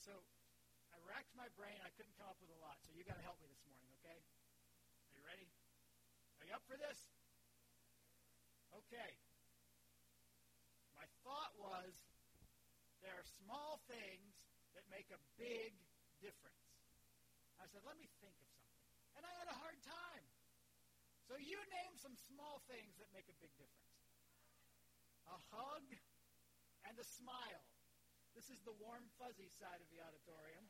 so I racked my brain. I couldn't come up with a lot, so you got to help me this morning, okay? Are you ready? Are you up for this? Okay. My thought was there are small things that make a big difference. I said, let me think of something. And I had a hard time. So you name some small things that make a big difference. A hug and a smile. This is the warm, fuzzy side of the auditorium.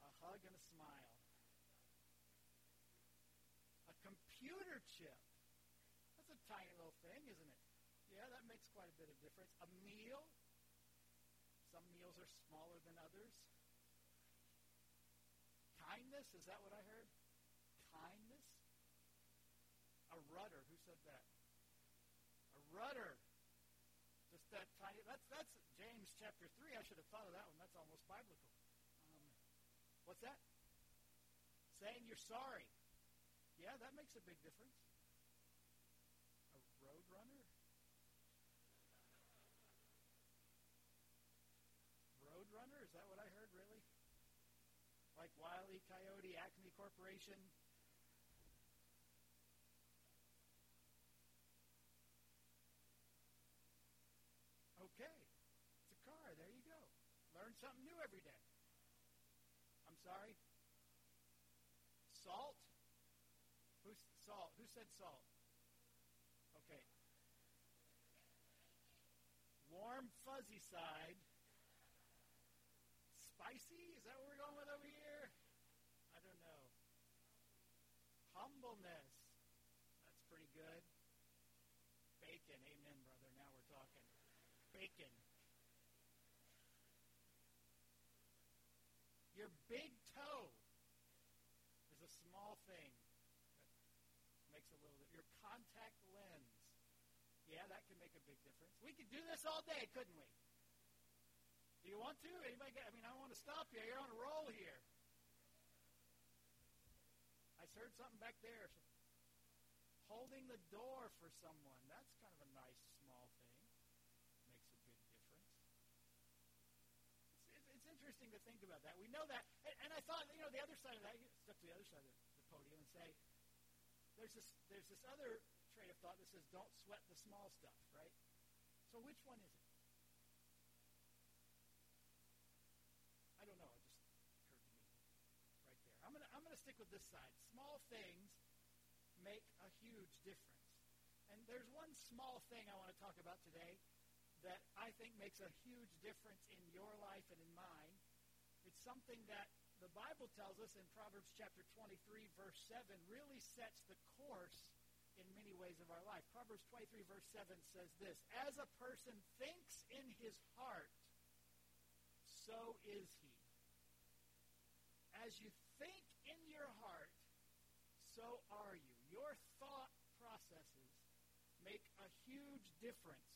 A hug and a smile. A computer chip. That's a tiny little thing, isn't it? Yeah, that makes quite a bit of difference. A meal. Some meals are smaller than others. Kindness, is that what I heard? Kindness. A rudder. Who said that? A rudder that tiny. That's that's James chapter three. I should have thought of that one. That's almost biblical. Um, what's that? Saying you're sorry. Yeah, that makes a big difference. A road runner. Road runner. Is that what I heard? Really? Like Wiley Coyote, Acme Corporation. Okay. It's a car. There you go. Something new every day. I'm sorry? Salt? Who's salt? Who said salt? Okay. Warm, fuzzy side. Spicy? Is that what we're going with over here? I don't know. Humbleness. That's pretty good. Bacon. Amen, brother. Now we're talking bacon. Your big toe is a small thing that makes a little bit. Your contact lens. Yeah, that can make a big difference. We could do this all day, couldn't we? Do you want to? Anybody get, I mean, I want to stop you. You're on a roll here. I heard something back there. Holding the door for someone. That's kind of a nice interesting to think about that. We know that, and, and I thought, you know, the other side of that, step to the other side of the, podium and say, there's this, there's this other train of thought that says, don't sweat the small stuff, right? So which one is it? I don't know. It just occurred to me right there. I'm gonna I'm gonna stick with this side. Small things make a huge difference. And there's one small thing I want to talk about today that I think makes a huge difference in your life and in mine. Something that the Bible tells us in Proverbs chapter 23, verse 7, really sets the course in many ways of our life. Proverbs 23, verse 7 says this As a person thinks in his heart, so is he. As you think in your heart, so are you. Your thought processes make a huge difference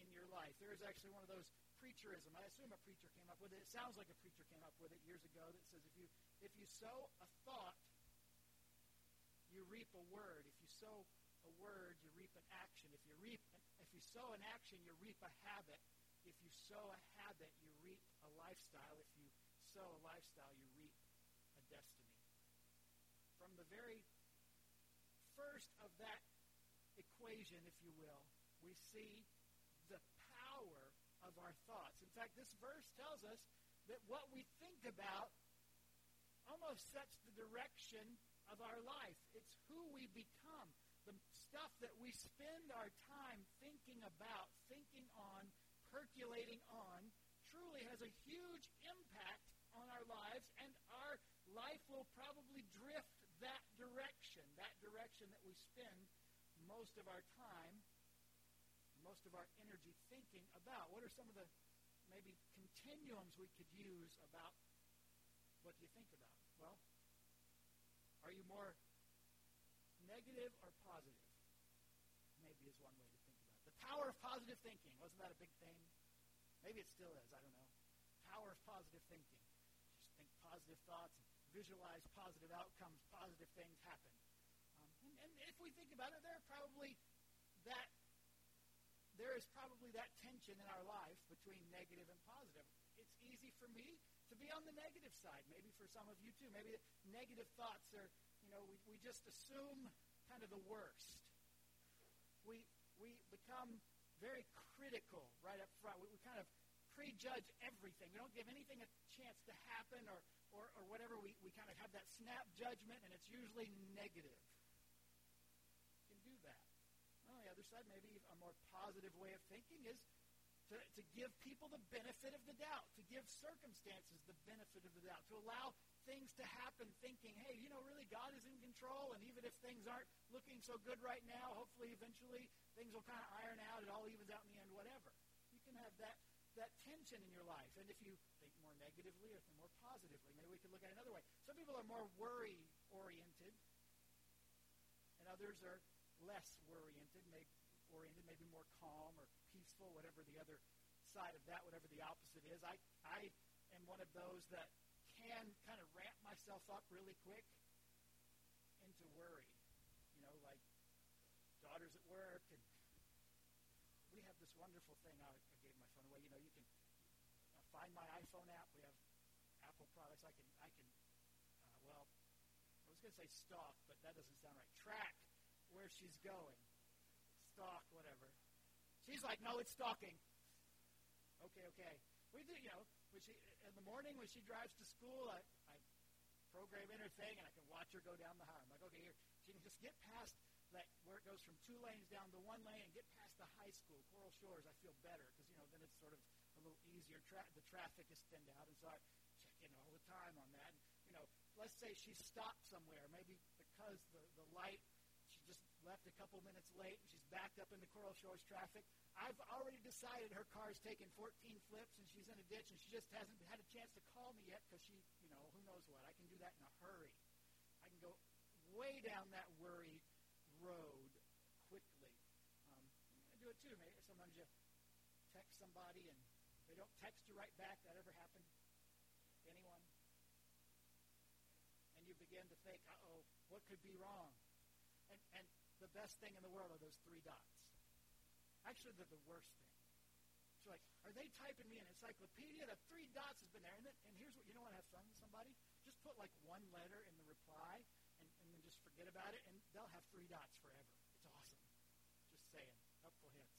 in your life. There is actually one of those preacherism. I assume a preacher came up with it. It sounds like a preacher came up with it years ago that says if you if you sow a thought, you reap a word. If you sow a word, you reap an action. If you reap if you sow an action, you reap a habit. If you sow a habit, you reap a lifestyle. If you sow a lifestyle, you reap a destiny. From the very first of that equation, if you will, we see the power of our thoughts. In fact, this verse tells us that what we think about almost sets the direction of our life. It's who we become. The stuff that we spend our time thinking about, thinking on, percolating on, truly has a huge impact on our lives, and our life will probably drift that direction, that direction that we spend most of our time most of our energy thinking about? What are some of the maybe continuums we could use about what you think about? Well, are you more negative or positive? Maybe is one way to think about it. The power of positive thinking. Wasn't that a big thing? Maybe it still is. I don't know. Power of positive thinking. Just think positive thoughts, visualize positive outcomes, positive things happen. Um, and, and if we think about it, there are probably that there is probably that tension in our life between negative and positive. It's easy for me to be on the negative side. Maybe for some of you too. Maybe negative thoughts are, you know, we, we just assume kind of the worst. We, we become very critical right up front. We, we kind of prejudge everything. We don't give anything a chance to happen or, or, or whatever. We, we kind of have that snap judgment, and it's usually negative. You can do that. On the other side, maybe a more positive way of thinking is to, to give people the benefit of the doubt, to give circumstances the benefit of the doubt, to allow things to happen thinking, hey, you know, really God is in control, and even if things aren't looking so good right now, hopefully eventually things will kind of iron out, it all evens out in the end, whatever. You can have that, that tension in your life. And if you think more negatively or more positively, maybe we could look at it another way. Some people are more worry-oriented, and others are less worry-oriented, maybe, oriented, maybe more calm or peaceful, whatever the other side of that, whatever the opposite is. I, I am one of those that can kind of ramp myself up really quick into worry. You know, like daughters at work, and we have this wonderful thing. I, I gave my phone away. You know, you can uh, find my iPhone app. We have Apple products. I can, I can. Uh, well, I was going to say stalk, but that doesn't sound right. Track where she's going. Stalk, whatever. She's like, no, it's stalking. Okay, okay. We do, you know, when she, in the morning when she drives to school, I, I program in her thing and I can watch her go down the highway. I'm like, okay, here, she can just get past that where it goes from two lanes down to one lane and get past the high school, Coral Shores. I feel better because, you know, then it's sort of a little easier. Tra- the traffic is thinned out, and so I check in all the time on that. And, you know, let's say she stopped somewhere, maybe because the, the light left a couple minutes late and she's backed up in the Coral Shores traffic. I've already decided her car's taken 14 flips and she's in a ditch and she just hasn't had a chance to call me yet because she, you know, who knows what. I can do that in a hurry. I can go way down that worry road quickly. Um, I do it too. Maybe sometimes you text somebody and they don't text you right back. That ever happened? Anyone? And you begin to think, uh-oh, what could be wrong? And, and the best thing in the world are those three dots. Actually, they're the worst thing. So like, are they typing me an encyclopedia? The three dots has been there. And, then, and here's what, you don't want to have fun with somebody? Just put like one letter in the reply and, and then just forget about it, and they'll have three dots forever. It's awesome. Just saying. Helpful hints.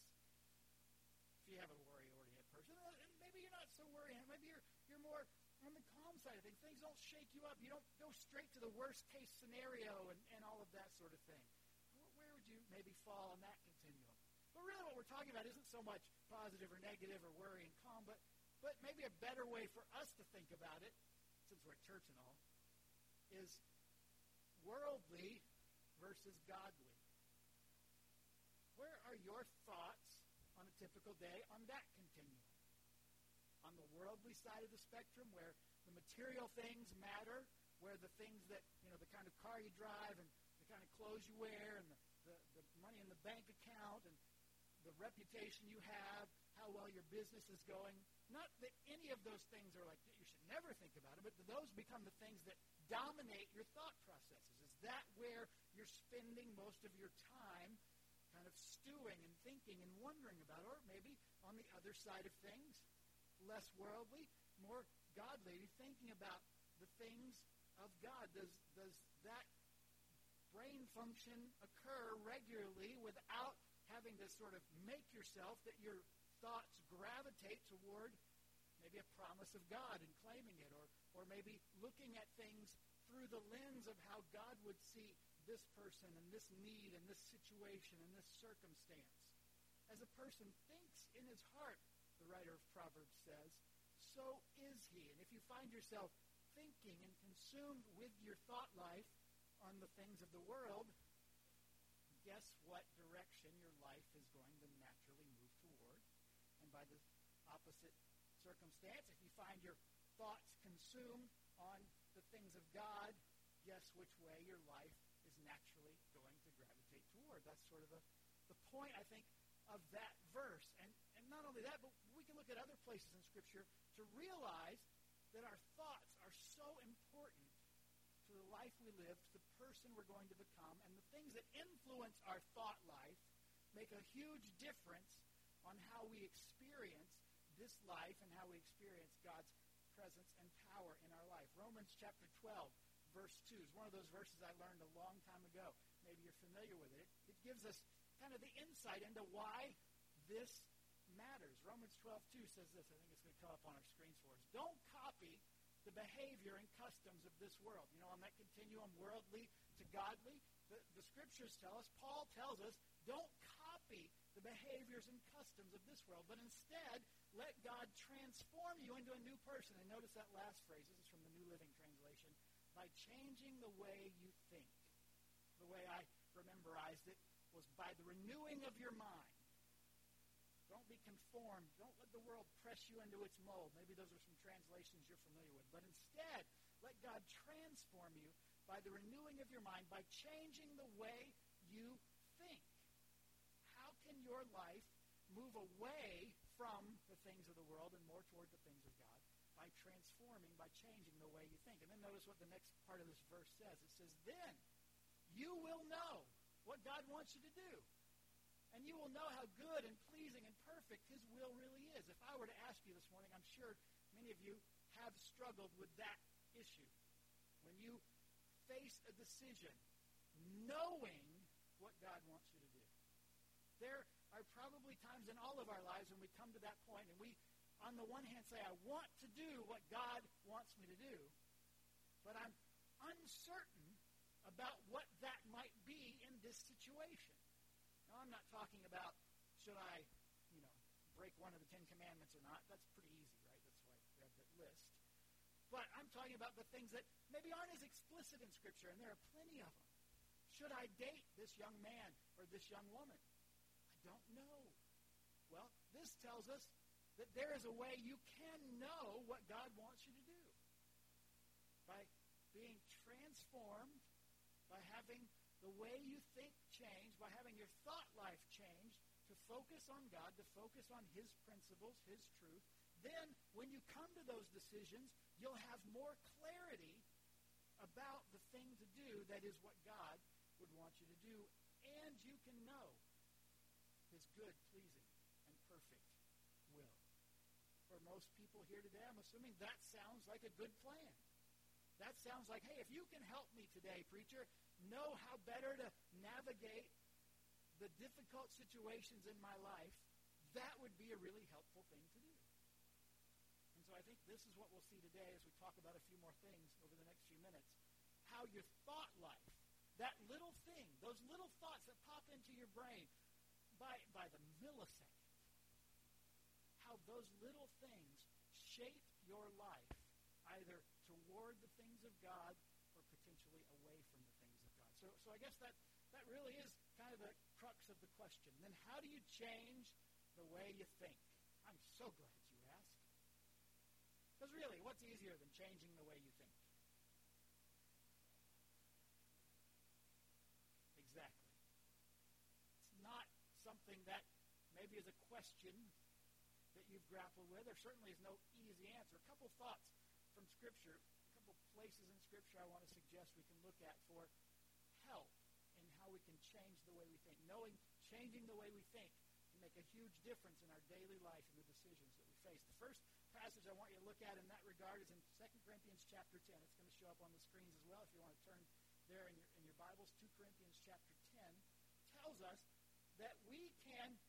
If you have a worry-oriented person, uh, and maybe you're not so worried. Maybe you're, you're more on the calm side of things. Things don't shake you up. You don't go straight to the worst case scenario and, and all of that sort of thing maybe fall on that continuum. But really what we're talking about isn't so much positive or negative or worry and calm, but, but maybe a better way for us to think about it, since we're at church and all, is worldly versus godly. Where are your thoughts on a typical day on that continuum? On the worldly side of the spectrum, where the material things matter, where the things that, you know, the kind of car you drive and the kind of clothes you wear and the money in the bank account and the reputation you have, how well your business is going. Not that any of those things are like, you should never think about it, but those become the things that dominate your thought processes. Is that where you're spending most of your time kind of stewing and thinking and wondering about? Or maybe on the other side of things, less worldly, more godly, thinking about the things of God. Does, does that brain function occur regularly without having to sort of make yourself that your thoughts gravitate toward maybe a promise of God and claiming it, or, or maybe looking at things through the lens of how God would see this person and this need and this situation and this circumstance. As a person thinks in his heart, the writer of Proverbs says, so is he. And if you find yourself thinking and consumed with your thought life, on the things of the world, guess what direction your life is going to naturally move toward? And by the opposite circumstance, if you find your thoughts consumed on the things of God, guess which way your life is naturally going to gravitate toward. That's sort of the, the point, I think, of that verse. And, and not only that, but we can look at other places in Scripture to realize that our thoughts are so important to the life we live, person we're going to become, and the things that influence our thought life make a huge difference on how we experience this life and how we experience God's presence and power in our life. Romans chapter 12, verse 2 is one of those verses I learned a long time ago. Maybe you're familiar with it. It gives us kind of the insight into why this matters. Romans 12, 2 says this. I think it's going to come up on our screens for us. Don't copy the behavior and customs of this world. You know, on that continuum, worldly to godly, the, the scriptures tell us, Paul tells us, don't copy the behaviors and customs of this world, but instead let God transform you into a new person. And notice that last phrase. This is from the New Living Translation. By changing the way you think. The way I rememberized it was by the renewing of your mind. Don't be conformed. Don't let the world press you into its mold. Maybe those are some translations you're familiar with. But instead, let God transform you by the renewing of your mind, by changing the way you think. How can your life move away from the things of the world and more toward the things of God? By transforming, by changing the way you think. And then notice what the next part of this verse says. It says, Then you will know what God wants you to do. And you will know how good and pleasing and perfect His will really is. If I were to ask you this morning, I'm sure many of you have struggled with that issue. When you face a decision knowing what God wants you to do. There are probably times in all of our lives when we come to that point and we, on the one hand, say, I want to do what God wants me to do, but I'm uncertain about what that might be in this situation. Now, I'm not talking about should I, break one of the Ten Commandments or not. That's pretty easy, right? That's why I grabbed that list. But I'm talking about the things that maybe aren't as explicit in Scripture, and there are plenty of them. Should I date this young man or this young woman? I don't know. Well, this tells us that there is a way you can know what God wants you to do. By being transformed, by having the way you think change, by having your thought life focus on God, to focus on His principles, His truth, then when you come to those decisions, you'll have more clarity about the thing to do that is what God would want you to do, and you can know His good, pleasing, and perfect will. For most people here today, I'm assuming that sounds like a good plan. That sounds like, hey, if you can help me today, preacher, know how better to navigate the difficult situations in my life, that would be a really helpful thing to do. And so I think this is what we'll see today as we talk about a few more things over the next few minutes. How your thought life, that little thing, those little thoughts that pop into your brain by, by the millisecond, how those little things shape your life either toward the things of God or potentially away from the things of God. So, so I guess that, that really is kind of the of the question. Then how do you change the way you think? I'm so glad you asked. Because really, what's easier than changing the way you think? Exactly. It's not something that maybe is a question that you've grappled with. There certainly is no easy answer. A couple thoughts from Scripture, a couple places in Scripture I want to suggest we can look at for help in how we can change the way we. Knowing changing the way we think can make a huge difference in our daily life and the decisions that we face. The first passage I want you to look at in that regard is in 2 Corinthians chapter 10. It's going to show up on the screens as well if you want to turn there in your, in your Bibles. 2 Corinthians chapter 10 tells us that we can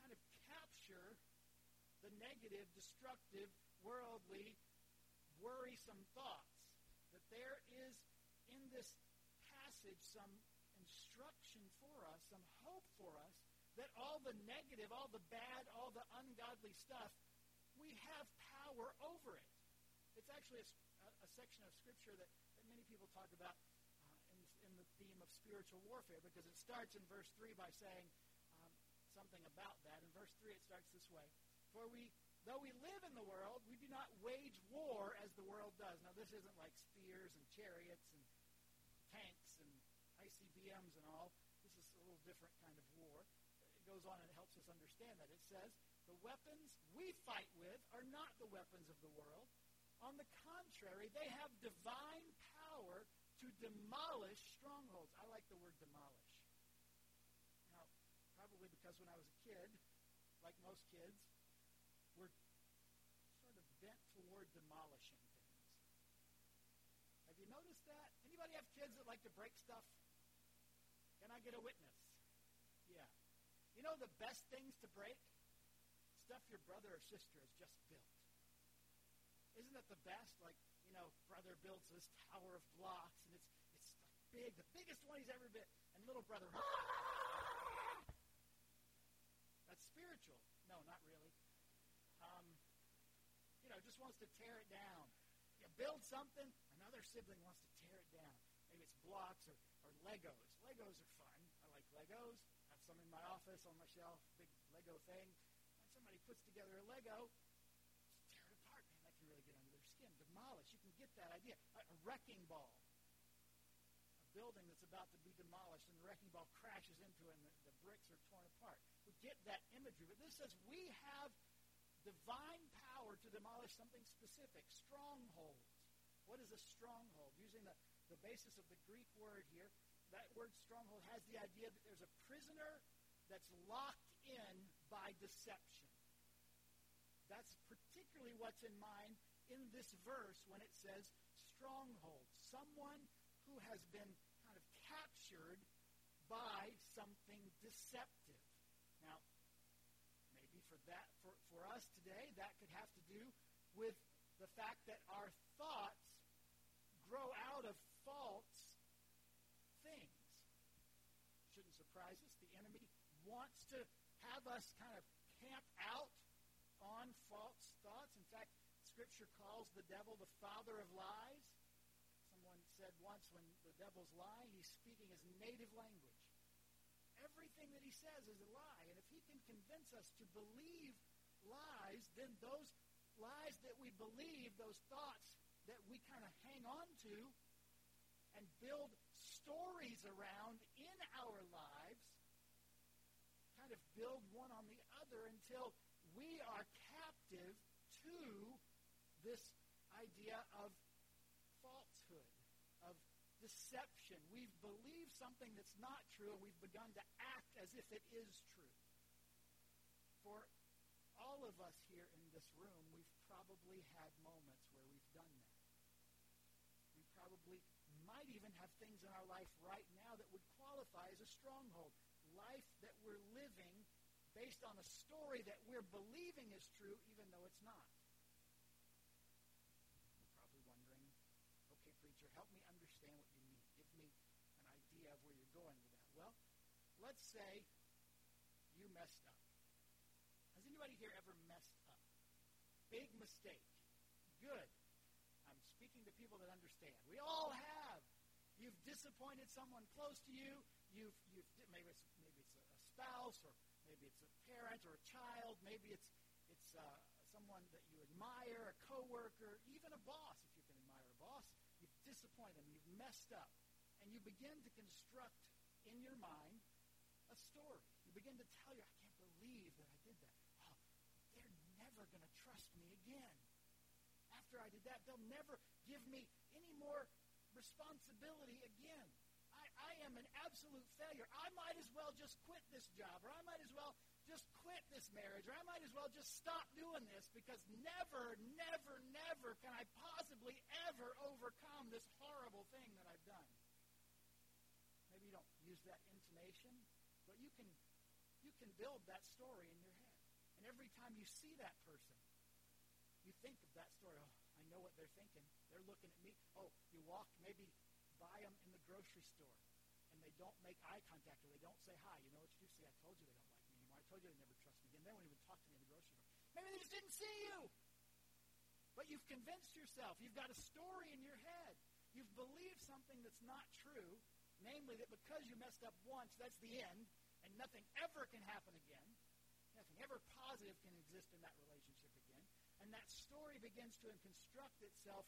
kind of capture the negative, destructive, worldly, worrisome thoughts. That there is in this passage some instruction for us, some hope for us, that all the negative, all the bad, all the ungodly stuff, we have power over it. It's actually a, a section of Scripture that, that many people talk about uh, in, in, the theme of spiritual warfare because it starts in verse 3 by saying um, something about that. In verse 3 it starts this way. For we, though we live in the world, we do not wage war as the world does. Now this isn't like spears and chariots and tanks and ICBMs and all. This is a little different kind of war. It goes on and helps us understand that. It says, the weapons we fight with are not the weapons of the world. On the contrary, they have divine power to demolish strongholds. I like the word demolish. Now, probably because when I was a kid, like most kids, we're sort of bent toward demolishing things. Have you noticed that? Anybody have kids that like to break stuff? Can I get a witness? You know the best things to break? Stuff your brother or sister has just built. Isn't that the best? Like, you know, brother builds this tower of blocks, and it's it's big, the biggest one he's ever built. And little brother, that's spiritual. No, not really. Um, you know, just wants to tear it down. You build something, another sibling wants to tear it down. Maybe it's blocks or, or Legos. Legos are fun. I like Legos. Some in my office on my shelf, big Lego thing. And somebody puts together a Lego, tear it apart. Man, that can really get under their skin. Demolish. You can get that idea. A, a wrecking ball. A building that's about to be demolished, and the wrecking ball crashes into it, and the, the bricks are torn apart. We get that imagery. But this says we have divine power to demolish something specific. Strongholds. What is a stronghold? Using the, the basis of the Greek word here, that word stronghold has the idea that there's a prisoner that's locked in by deception. That's particularly what's in mind in this verse when it says stronghold. Someone who has been kind of captured by something deceptive. Now, maybe for that for, for us today, that could have to do with the fact that our thoughts grow out of false things. Shouldn't surprise us. The enemy wants to have us kind of camp out on false thoughts. In fact, Scripture calls the devil the father of lies. Someone said once when the devil's lying, he's speaking his native language. Everything that he says is a lie. And if he can convince us to believe lies, then those lies that we believe, those thoughts that we kind of hang on to and build stories around in our lives, kind of build one on the other until we are captive to this idea of falsehood, of deception. We've believed something that's not true, and we've begun to act as if it is true. For all of us here in this room, we've probably had moments where we've done that. We probably might even have things in our life right now that would qualify as a stronghold. Life that we're living based on a story that we're believing is true, even though it's not. You're probably wondering, okay, preacher, help me understand what you mean. Give me an idea of where you're going with that. Well, let's say you messed up. Has anybody here ever messed up? Big mistake. Good. I'm speaking to people that understand. We all have. You've disappointed someone close to you. You've, you've maybe it's spouse or maybe it's a parent or a child. Maybe it's it's uh, someone that you admire, a coworker, even a boss. If you can admire a boss, you've disappointed them. You've messed up, and you begin to construct in your mind a story. You begin to tell you, I can't believe that I did that. Oh, they're never going to trust me again. After I did that, they'll never give me any more responsibility again. I, am an absolute failure. I might as well just quit this job, or I might as well just quit this marriage, or I might as well just stop doing this because never, never, never can I possibly ever overcome this horrible thing that I've done. Maybe you don't use that intonation, but you can you can build that story in your head. And every time you see that person, you think of that story. Oh, I know what they're thinking. They're looking at me. Oh, you walk maybe by them in the grocery store, and they don't make eye contact or they don't say hi. You know what you? See, I told you they don't like me anymore. I told you they never trust me again. They won't even talk to me in the grocery store. Maybe they just didn't see you. But you've convinced yourself. You've got a story in your head. You've believed something that's not true, namely that because you messed up once, that's the end, and nothing ever can happen again. Nothing ever positive can exist in that relationship again. And that story begins to construct itself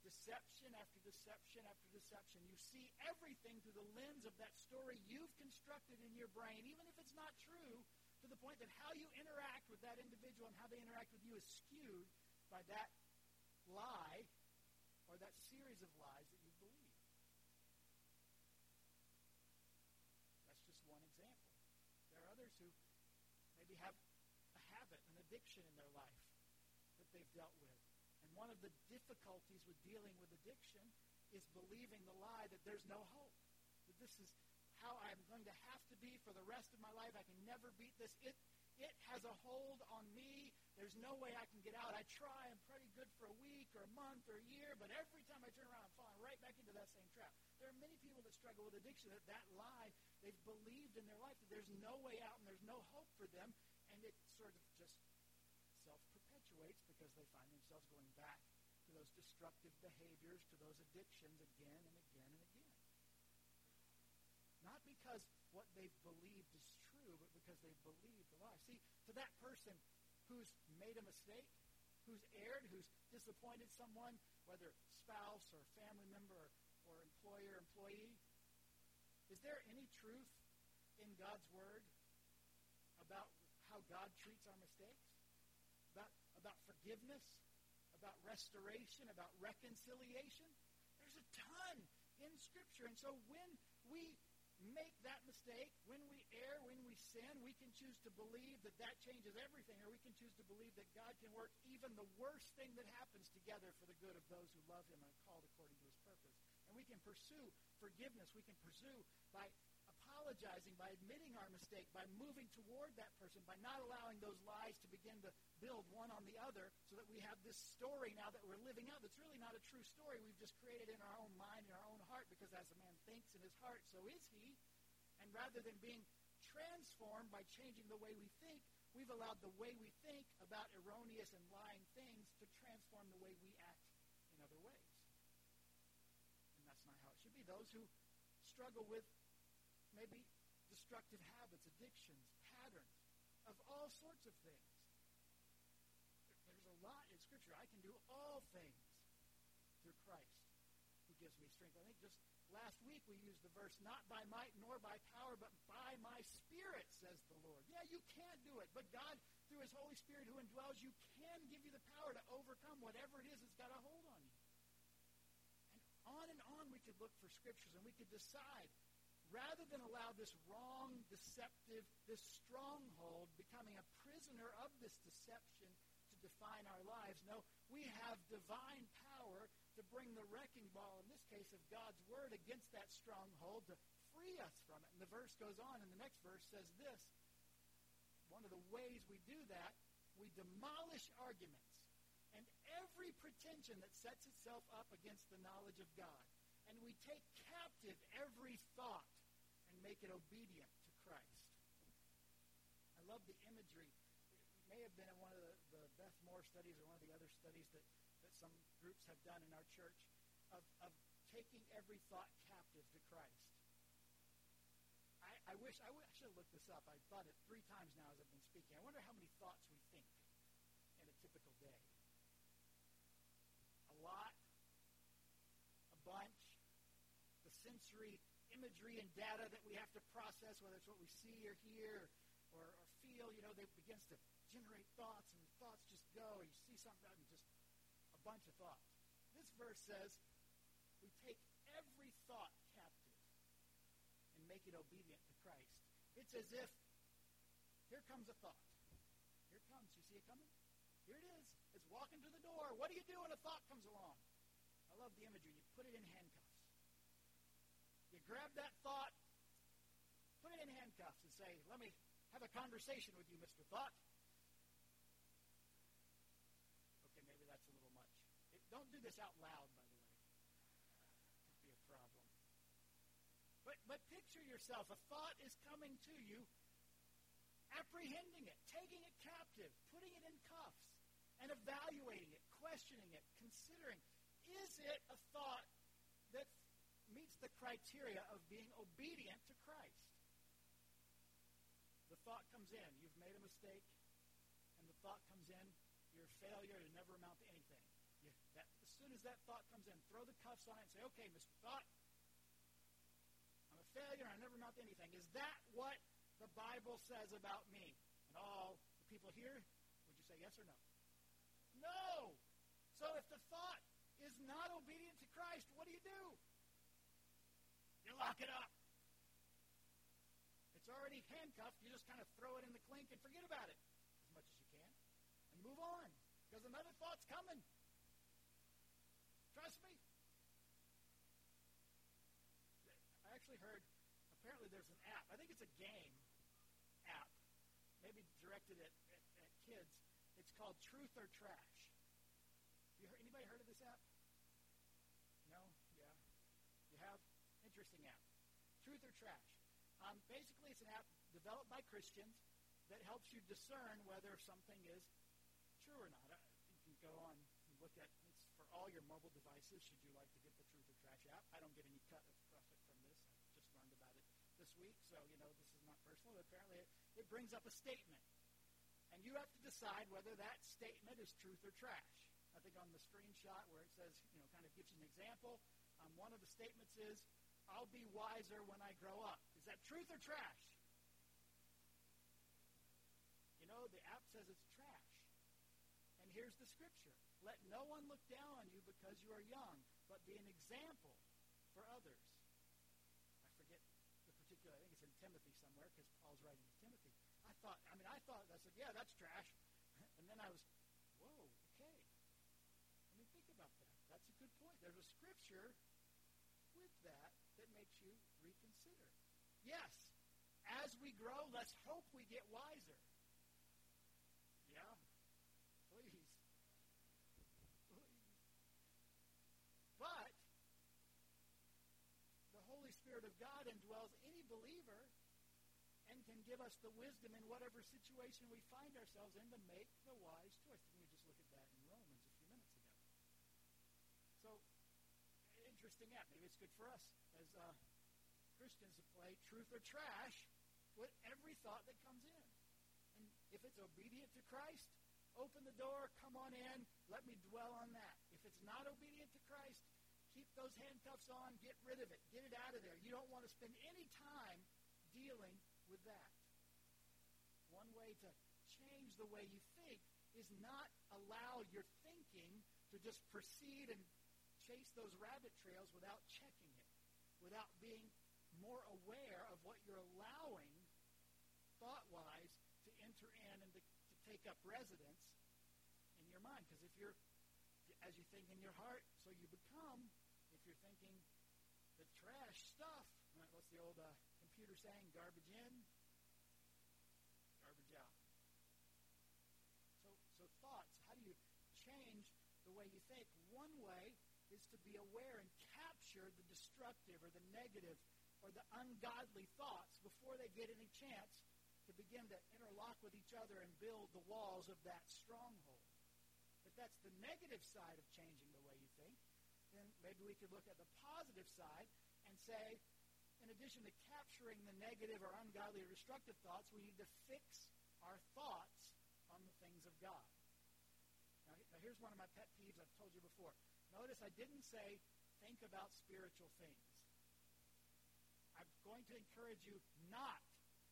deception after deception after deception. You see everything through the lens of that story you've constructed in your brain, even if it's not true, to the point that how you interact with that individual and how they interact with you is skewed by that lie or that series of lies that you believe. That's just one example. There are others who maybe have a habit, an addiction in their life that they've dealt with. One of the difficulties with dealing with addiction is believing the lie that there's no hope. That this is how I'm going to have to be for the rest of my life. I can never beat this. It, it has a hold on me. There's no way I can get out. I try. I'm pretty good for a week or a month or a year, but every time I turn around, I'm falling right back into that same trap. There are many people that struggle with addiction that that lie, they've believed in their life that there's no way out and there's no hope for them, and it sort of just self-perpetuates because they find themselves going back to those destructive behaviors, to those addictions again and again and again. Not because what they've believed is true, but because they've believed the lie. See, to that person who's made a mistake, who's erred, who's disappointed someone, whether spouse or family member or, or employer, employee, is there any truth in God's Word about how God treats our mistakes? About, about forgiveness? About restoration? About reconciliation? There's a ton in Scripture. And so when we make that mistake, when we err, when we sin, we can choose to believe that that changes everything, or we can choose to believe that God can work even the worst thing that happens together for the good of those who love Him and are called according to His purpose. And we can pursue forgiveness. We can pursue by apologizing, by admitting our mistake, by moving toward that person, by not allowing those lies to begin to build one on the other so that we have this story now that we're living out that's really not a true story. We've just created in our own mind, in our own heart, because as a man thinks in his heart, so is he. And rather than being transformed by changing the way we think, we've allowed the way we think about erroneous and lying things to transform the way we act in other ways. And that's not how it should be. Those who struggle with maybe destructive habits, addictions, patterns of all sorts of things. There's a lot in Scripture. I can do all things through Christ who gives me strength. I think just last week we used the verse, not by might nor by power, but by my Spirit, says the Lord. Yeah, you can't do it, but God, through His Holy Spirit who indwells you, can give you the power to overcome whatever it is that's got a hold on you. And on and on we could look for Scriptures, and we could decide rather than allow this wrong, deceptive, this stronghold becoming a prisoner of this deception to define our lives, no, we have divine power to bring the wrecking ball, in this case of God's Word, against that stronghold to free us from it. And the verse goes on, and the next verse says this. One of the ways we do that, we demolish arguments and every pretension that sets itself up against the knowledge of God. And we take captive every thought make it obedient to Christ. I love the imagery. It may have been in one of the, the Beth Moore studies or one of the other studies that, that some groups have done in our church of, of taking every thought captive to Christ. I, I wish, I, I should have looked this up. I've thought it three times now as I've been speaking. I wonder how many thoughts we think in a typical day. A lot, a bunch, the sensory imagery and data that we have to process, whether it's what we see or hear or, or feel, you know, they begins to generate thoughts, and thoughts just go. You see something and just a bunch of thoughts. This verse says we take every thought captive and make it obedient to Christ. It's as if here comes a thought. Here comes. You see it coming? Here it is. It's walking to the door. What do you do when a thought comes along? I love the imagery. You put it in handcuffs. You grab that thought, put it in handcuffs, and say, let me have a conversation with you, Mr. Thought. Okay, maybe that's a little much. It, don't do this out loud, by the way. Could be a problem. But, but picture yourself. A thought is coming to you, apprehending it, taking it captive, putting it in cuffs, and evaluating it, questioning it, considering, is it a thought that meets the criteria of being obedient to Christ. Thought comes in, you've made a mistake, and the thought comes in, you're a failure to never amount to anything. You, that, as soon as that thought comes in, throw the cuffs on it and say, okay, Mr. Thought, I'm a failure, and I never amount to anything. Is that what the Bible says about me? And all the people here, would you say yes or no? No! So if the thought is not obedient to Christ, what do you do? You lock it up already handcuffed. You just kind of throw it in the clink and forget about it as much as you can and move on because another thought's coming. Trust me. I actually heard apparently there's an app. I think it's a game app, maybe directed at, at, at kids. It's called Truth or Trash. You heard, anybody heard of this app? No? Yeah. You have? Interesting app. Truth or Trash. Um, basically, it's an app developed by Christians that helps you discern whether something is true or not. Uh, you can go on and look at it's for all your mobile devices. Should you like to get the Truth or Trash app? I don't get any cut of profit from this. I just learned about it this week, so you know this is not personal. But apparently, it, it brings up a statement, and you have to decide whether that statement is truth or trash. I think on the screenshot where it says, you know, kind of gives you an example. Um, one of the statements is, "I'll be wiser when I grow up." That truth or trash? You know, the app says it's trash. And here's the scripture. Let no one look down on you because you are young, but be an example for others. I forget the particular, I think it's in Timothy somewhere because Paul's writing to Timothy. I thought, I mean, I thought, I said, yeah, that's trash. And then I was, whoa, okay. Let me think about that. That's a good point. There's a scripture with that that makes you reconsider. Yes, as we grow, let's hope we get wiser. Yeah, please. But the Holy Spirit of God indwells any believer and can give us the wisdom in whatever situation we find ourselves in to make the wise choice. Didn't we just look at that in Romans a few minutes ago? So, interesting app. Maybe it's good for us as uh, Christians to play truth or trash with every thought that comes in. And if it's obedient to Christ, open the door, come on in, let me dwell on that. If it's not obedient to Christ, keep those handcuffs on, get rid of it, get it out of there. You don't want to spend any time dealing with that. One way to change the way you think is not allow your thinking to just proceed and chase those rabbit trails without checking it, without being more aware of what you're allowing thought-wise to enter in and to, to take up residence in your mind. Because if you're, as you think in your heart, so you become, if you're thinking the trash stuff, what's the old uh, computer saying? Garbage in, garbage out. So, so thoughts. How do you change the way you think? One way is to be aware and capture the destructive or the negative or the ungodly thoughts before they get any chance to begin to interlock with each other and build the walls of that stronghold. If that's the negative side of changing the way you think, then maybe we could look at the positive side and say, in addition to capturing the negative or ungodly or destructive thoughts, we need to fix our thoughts on the things of God. Now, now here's one of my pet peeves I've told you before. Notice I didn't say think about spiritual things. Going to encourage you not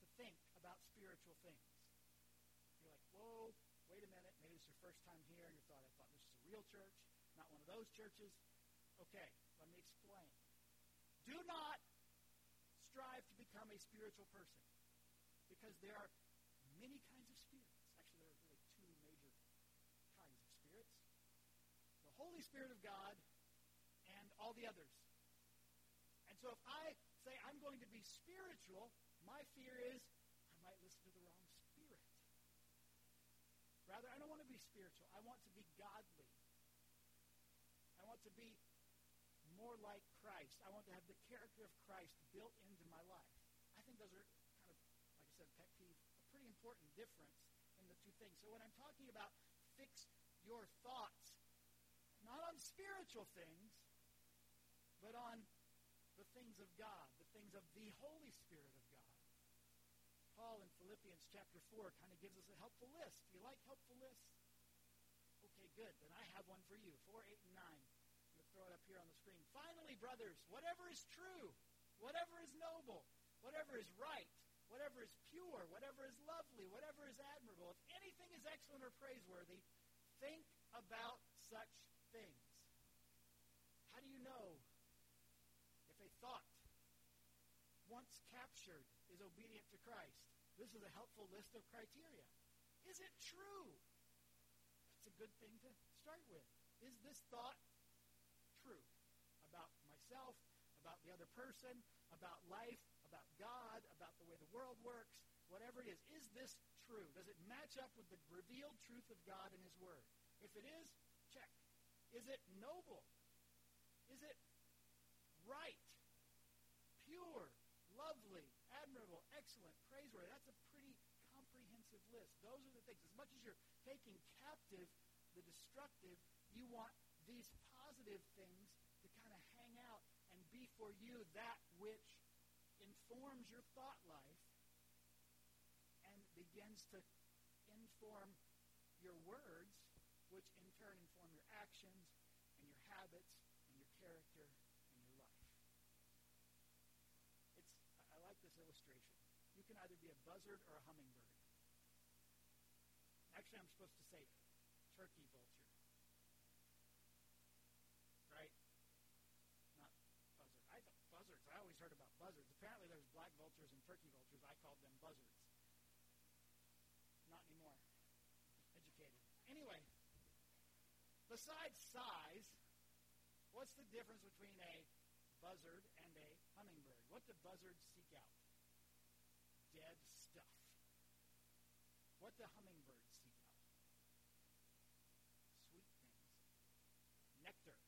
to think about spiritual things. You're like, whoa, wait a minute. Maybe it's your first time here and you thought, I thought this is a real church, not one of those churches. Okay, let me explain. Do not strive to become a spiritual person because there are many kinds of spirits. Actually, there are really two major kinds of spirits the Holy Spirit of God and all the others. And so if I say I'm going to be spiritual, my fear is I might listen to the wrong spirit. Rather, I don't want to be spiritual. I want to be godly. I want to be more like Christ. I want to have the character of Christ built into my life. I think those are kind of, like I said, pet peeve, a pretty important difference in the two things. So when I'm talking about fix your thoughts, not on spiritual things, but on things of God, the things of the Holy Spirit of God. Paul in Philippians chapter 4 kind of gives us a helpful list. Do you like helpful lists? Okay, good. Then I have one for you. 4, 8, and 9 I'm going to throw it up here on the screen. Finally, brothers, whatever is true, whatever is noble, whatever is right, whatever is pure, whatever is lovely, whatever is admirable, if anything is excellent or praiseworthy, think about such things. How do you know thought, once captured, is obedient to Christ? This is a helpful list of criteria. Is it true? That's a good thing to start with. Is this thought true about myself, about the other person, about life, about God, about the way the world works, whatever it is. Is this true? Does it match up with the revealed truth of God and His Word? If it is, check. Is it noble? Is it right? Pure? Lovely? Admirable? Excellent? Praiseworthy? That's a pretty comprehensive list. Those are the things. As much as you're taking captive the destructive, you want these positive things to kind of hang out and be for you that which informs your thought life and begins to inform your words, which in turn inform your actions and your habits and your character and your life. It's, I like this illustration. Either be a buzzard or a hummingbird. Actually, I'm supposed to say turkey vulture. Right? Not buzzard. I thought buzzards. I always heard about buzzards. Apparently, there's black vultures and turkey vultures. I called them buzzards. Not anymore. Educated. Anyway, besides size, what's the difference between a buzzard and a hummingbird? What do buzzards seek out? Dead stuff. What do hummingbirds seek out? Sweet things. nectar.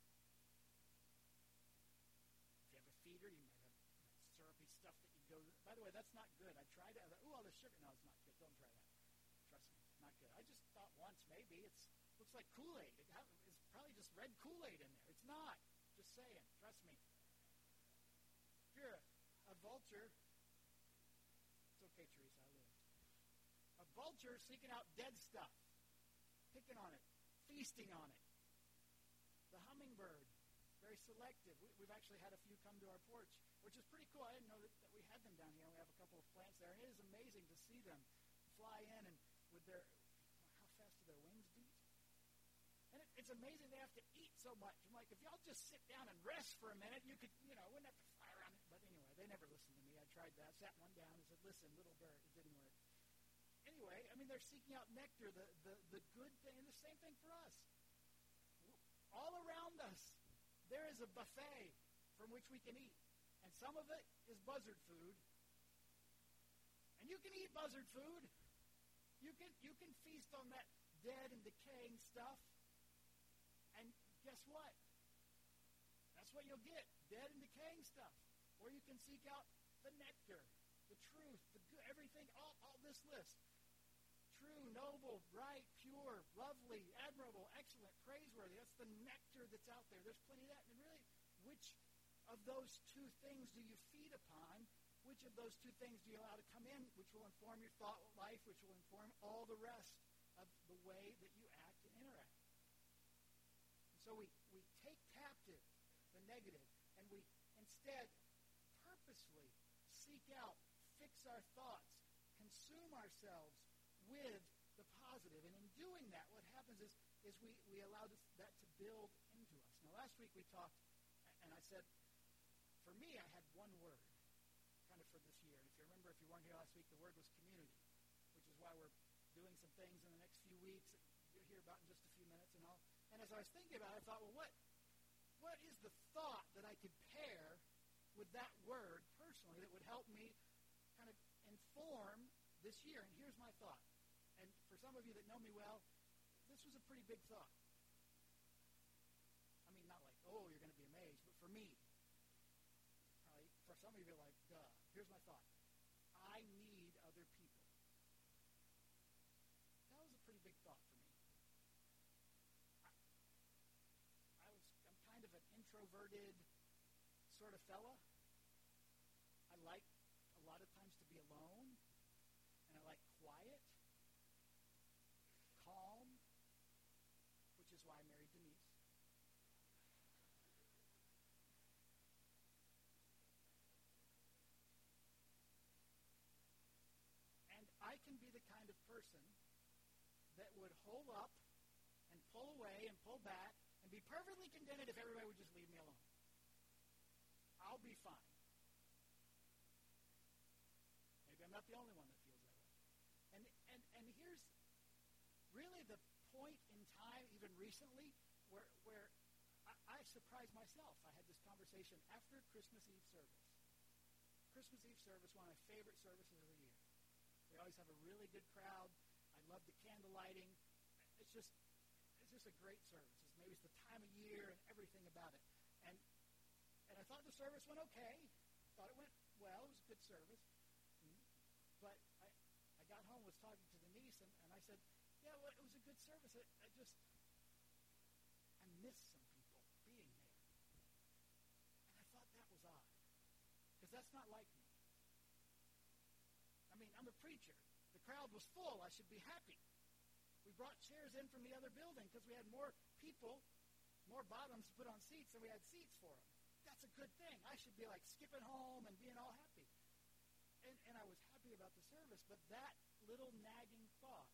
If you have a feeder, you might have syrupy stuff that you go. By the way, that's not good. I tried it. I ooh, all this sugar. No, it's not good. Don't try that. Trust me, not good. I just thought once maybe it's looks like Kool Aid. It it's probably just red Kool Aid in there. It's not. Just saying. Trust me. If you're a vulture, it's. I lived. A vulture seeking out dead stuff, picking on it, feasting on it the hummingbird, very selective. We, have actually had a few come to our porch, which is pretty cool. I didn't know that, that we had them down here. We have a couple of plants there, and it is amazing to see them fly in and with their how fast do their wings beat? And it, it's amazing they have to eat so much. I'm like, if y'all just sit down and rest for a minute, you could, you know, wouldn't have to fly around. But anyway, they never listened to me. Tried that. Sat one down and said, listen, little bird. It didn't work. Anyway, I mean, they're seeking out nectar, the, the, the good thing, and the same thing for us all around us, there is a buffet from which we can eat. And some of it is buzzard food. And you can eat buzzard food. You can, you can feast on that dead and decaying stuff. And guess what? That's what you'll get dead and decaying stuff. Or you can seek out the nectar, the truth, the good, everything, all, all this list true, noble, bright, pure, lovely, admirable, excellent, praiseworthy. That's the nectar that's out there. There's plenty of that. And really, which of those two things do you feed upon? Which of those two things do you allow to come in, which will inform your thought life, which will inform all the rest of the way that you act and interact? And so we, we take captive the negative, and we instead seek out, fix our thoughts, consume ourselves with the positive. And in doing that, what happens is, is we, we allow this, that to build into us. Now, last week we talked, and I said, for me, I had one word kind of for this year. And if you remember, if you weren't here last week, the word was community, which is why we're doing some things in the next few weeks that you'll hear about in just a few minutes and all. And as I was thinking about it, I thought, well, what, what is the thought that I could pair with that word help me kind of inform this year? And here's my thought and for some of you that know me well, this was a pretty big thought. I mean, not like, oh, you're going to be amazed, but for me, probably for some of you, like, duh. Here's my thought. I need other people. That was a pretty big thought for me. I, I was, I'm kind of an introverted sort of fella. I like a lot of times to be alone, and I like quiet. is why I married Denise. And I can be the kind of person that would hole up and pull away and pull back and be perfectly contented if everybody would just leave me alone. I'll be fine. Maybe I'm not the only one that feels that way. And, and, and here's really the point in time, even recently, where, where I, I surprised myself. I had this conversation after Christmas Eve service. Christmas Eve service, one of my favorite services of the year. We always have a really good crowd. I love the candle lighting. It's just it's just a great service. It's maybe it's the time of year and everything about it. And and I thought the service went okay. Thought it went well. It was a good service. But I, I got home, was talking to Denise, and, and I said, yeah, well, it was a good service. I, I just, I missed some people being there. And I thought that was odd. Because that's not like me. I'm a preacher. The crowd was full. I should be happy. We brought chairs in from the other building because we had more people, more bottoms to put on seats than we had seats for them. That's a good thing. I should be like skipping home and being all happy. And, and I was happy about the service, but that little nagging thought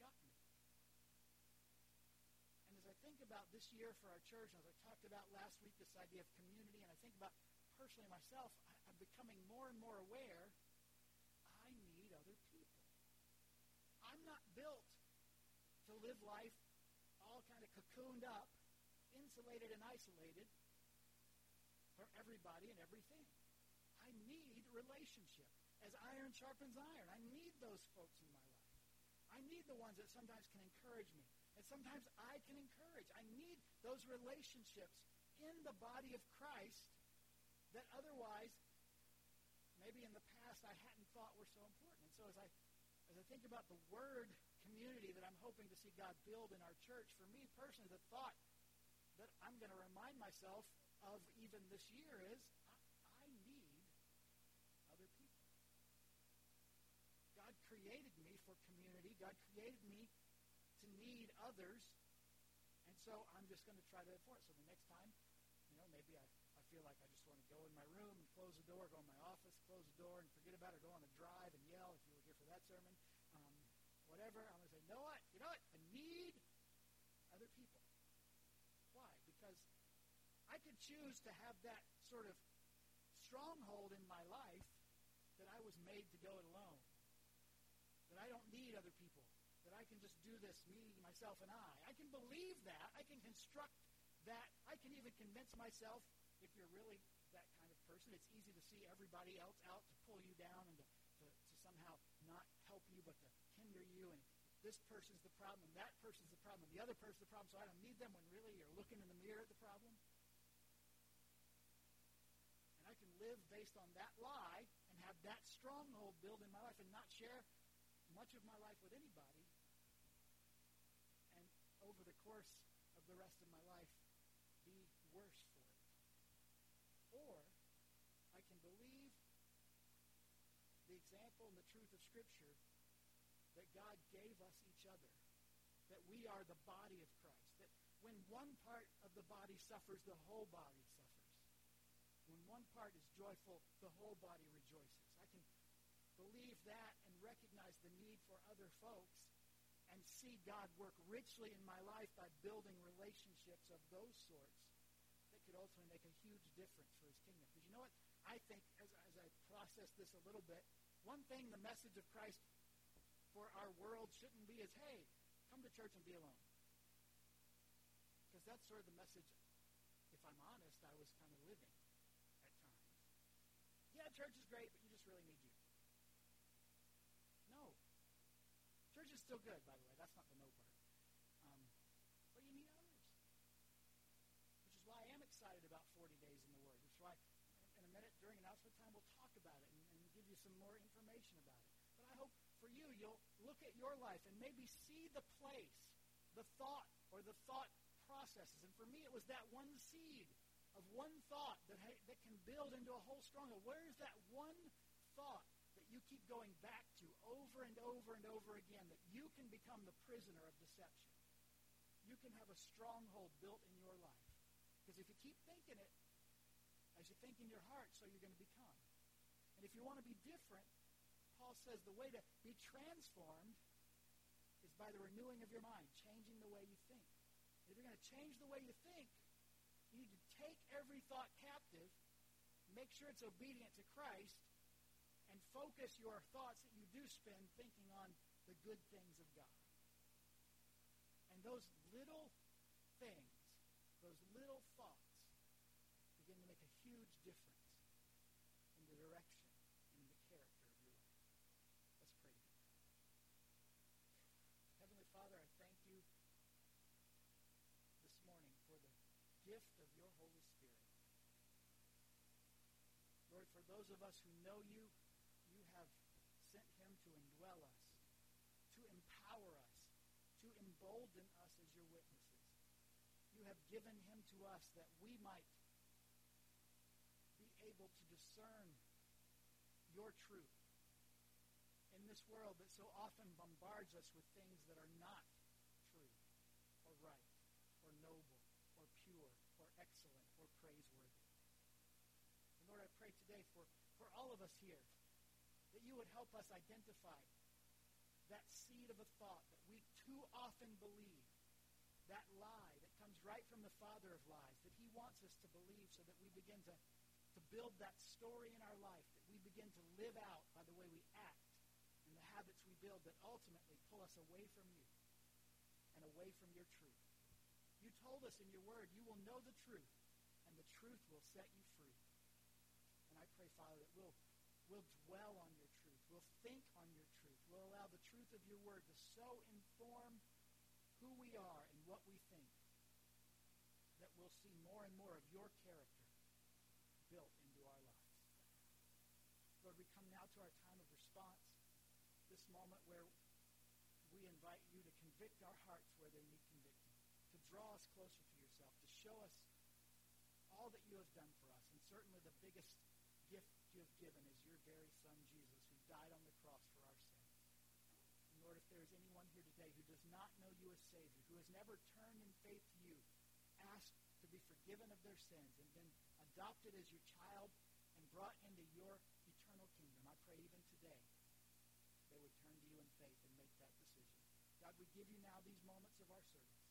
got me. And as I think about this year for our church, as I talked about last week, this idea of community, and I think about personally myself, I, I'm becoming more and more aware I need other people. I'm not built to live life all kind of cocooned up, insulated and isolated from everybody and everything. I need relationship. As iron sharpens iron, I need those folks in my life. I need the ones that sometimes can encourage me. And sometimes I can encourage. I need those relationships in the body of Christ that otherwise, maybe in the past, I hadn't thought were so important. And so as I, as I think about the word community that I'm hoping to see God build in our church, for me personally, the thought that I'm going to remind myself of even this year is I, I need other people. God created me for community. God created me to need others. And so I'm just going to try to enforce. So the next time, you know, maybe I, I feel like I just want to go in my room and close the door, go in my office, close the door, and forget about it, go on a drive and yell if you were here for that sermon. Um, whatever. I'm going to say, you know what? You know what? I need other people. Why? Because I could choose to have that sort of stronghold in my life that I was made to go it alone that I don't need other people, that I can just do this, me, myself, and I. I can believe that. I can construct that. I can even convince myself, if you're really person, it's easy to see everybody else out to pull you down and to, to, to somehow not help you, but to hinder you. And this person's the problem, and that person's the problem, and the other person's the problem, so I don't need them when really you're looking in the mirror at the problem. And I can live based on that lie and have that stronghold build in my life and not share much of my life with anybody, and over the course of the rest of my life, be worse for it. Or I can believe the example and the truth of Scripture that God gave us each other, that we are the body of Christ, that when one part of the body suffers, the whole body suffers. When one part is joyful, the whole body rejoices. I can believe that and recognize the need for other folks and see God work richly in my life by building relationships of those sorts that could ultimately make a huge difference for his kingdom. Because you know what? I think as, as I process this a little bit, one thing the message of Christ for our world shouldn't be is, hey, come to church and be alone. Because that's sort of the message, if I'm honest, I was kind of living at times. Yeah, church is great, but you just really need you. No. Church is still good, by the way. That's not the no part. Um, but you need others. Which is why I am excited about 40 days in the Word. Which is why in a minute during announcement time we'll talk about it and, and give you some more information about it. But I hope for you, you'll look at your life and maybe see the place, the thought, or the thought processes. And for me, it was that one seed of one thought that, that can build into a whole stronghold. Where is that one thought that you keep going back to over and over and over again that you can become the prisoner of deception. You can have a stronghold built in your life. Because if you keep thinking it, as you think in your heart, so you're going to become. And if you want to be different, Paul says the way to be transformed is by the renewing of your mind, changing the way you think. If you're going to change the way you think, you need to take every thought captive, make sure it's obedient to Christ, and focus your thoughts that you do spend thinking on the good things of God. And those little things, those little thoughts, begin to make a huge huge difference in the direction and in the character of your life. Let's pray together. Heavenly Father, I thank you this morning for the gift of your Holy Spirit. Lord, for those of us who know you, you have sent him to indwell us, to empower us, to embolden us as your witnesses. You have given him to us that we might be able to discern your truth in this world that so often bombards us with things that are not true or right or noble or pure or excellent or praiseworthy. And Lord, I pray today for, for all of us here that you would help us identify that seed of a thought that we too often believe, that lie that comes right from the father of lies, that he wants us to believe so that we begin to, to build that story in our life, that we begin to live out by the way we act and the habits we build that ultimately pull us away from you and away from your truth. You told us in your word, you will know the truth, and the truth will set you free. Father, that we'll, we'll dwell on your truth. We'll think on your truth. We'll allow the truth of your word to so inform who we are and what we think that we'll see more and more of your character built into our lives. Lord, we come now to our time of response, this moment where we invite you to convict our hearts where they need convicting, to draw us closer to yourself, to show us all that you have done for us. And certainly the biggest you have given is your very Son, Jesus, who died on the cross for our sins. And Lord, if there is anyone here today who does not know you as Savior, who has never turned in faith to you, asked to be forgiven of their sins, and been adopted as your child and brought into your eternal kingdom, I pray even today they would turn to you in faith and make that decision. God, we give you now these moments of our service,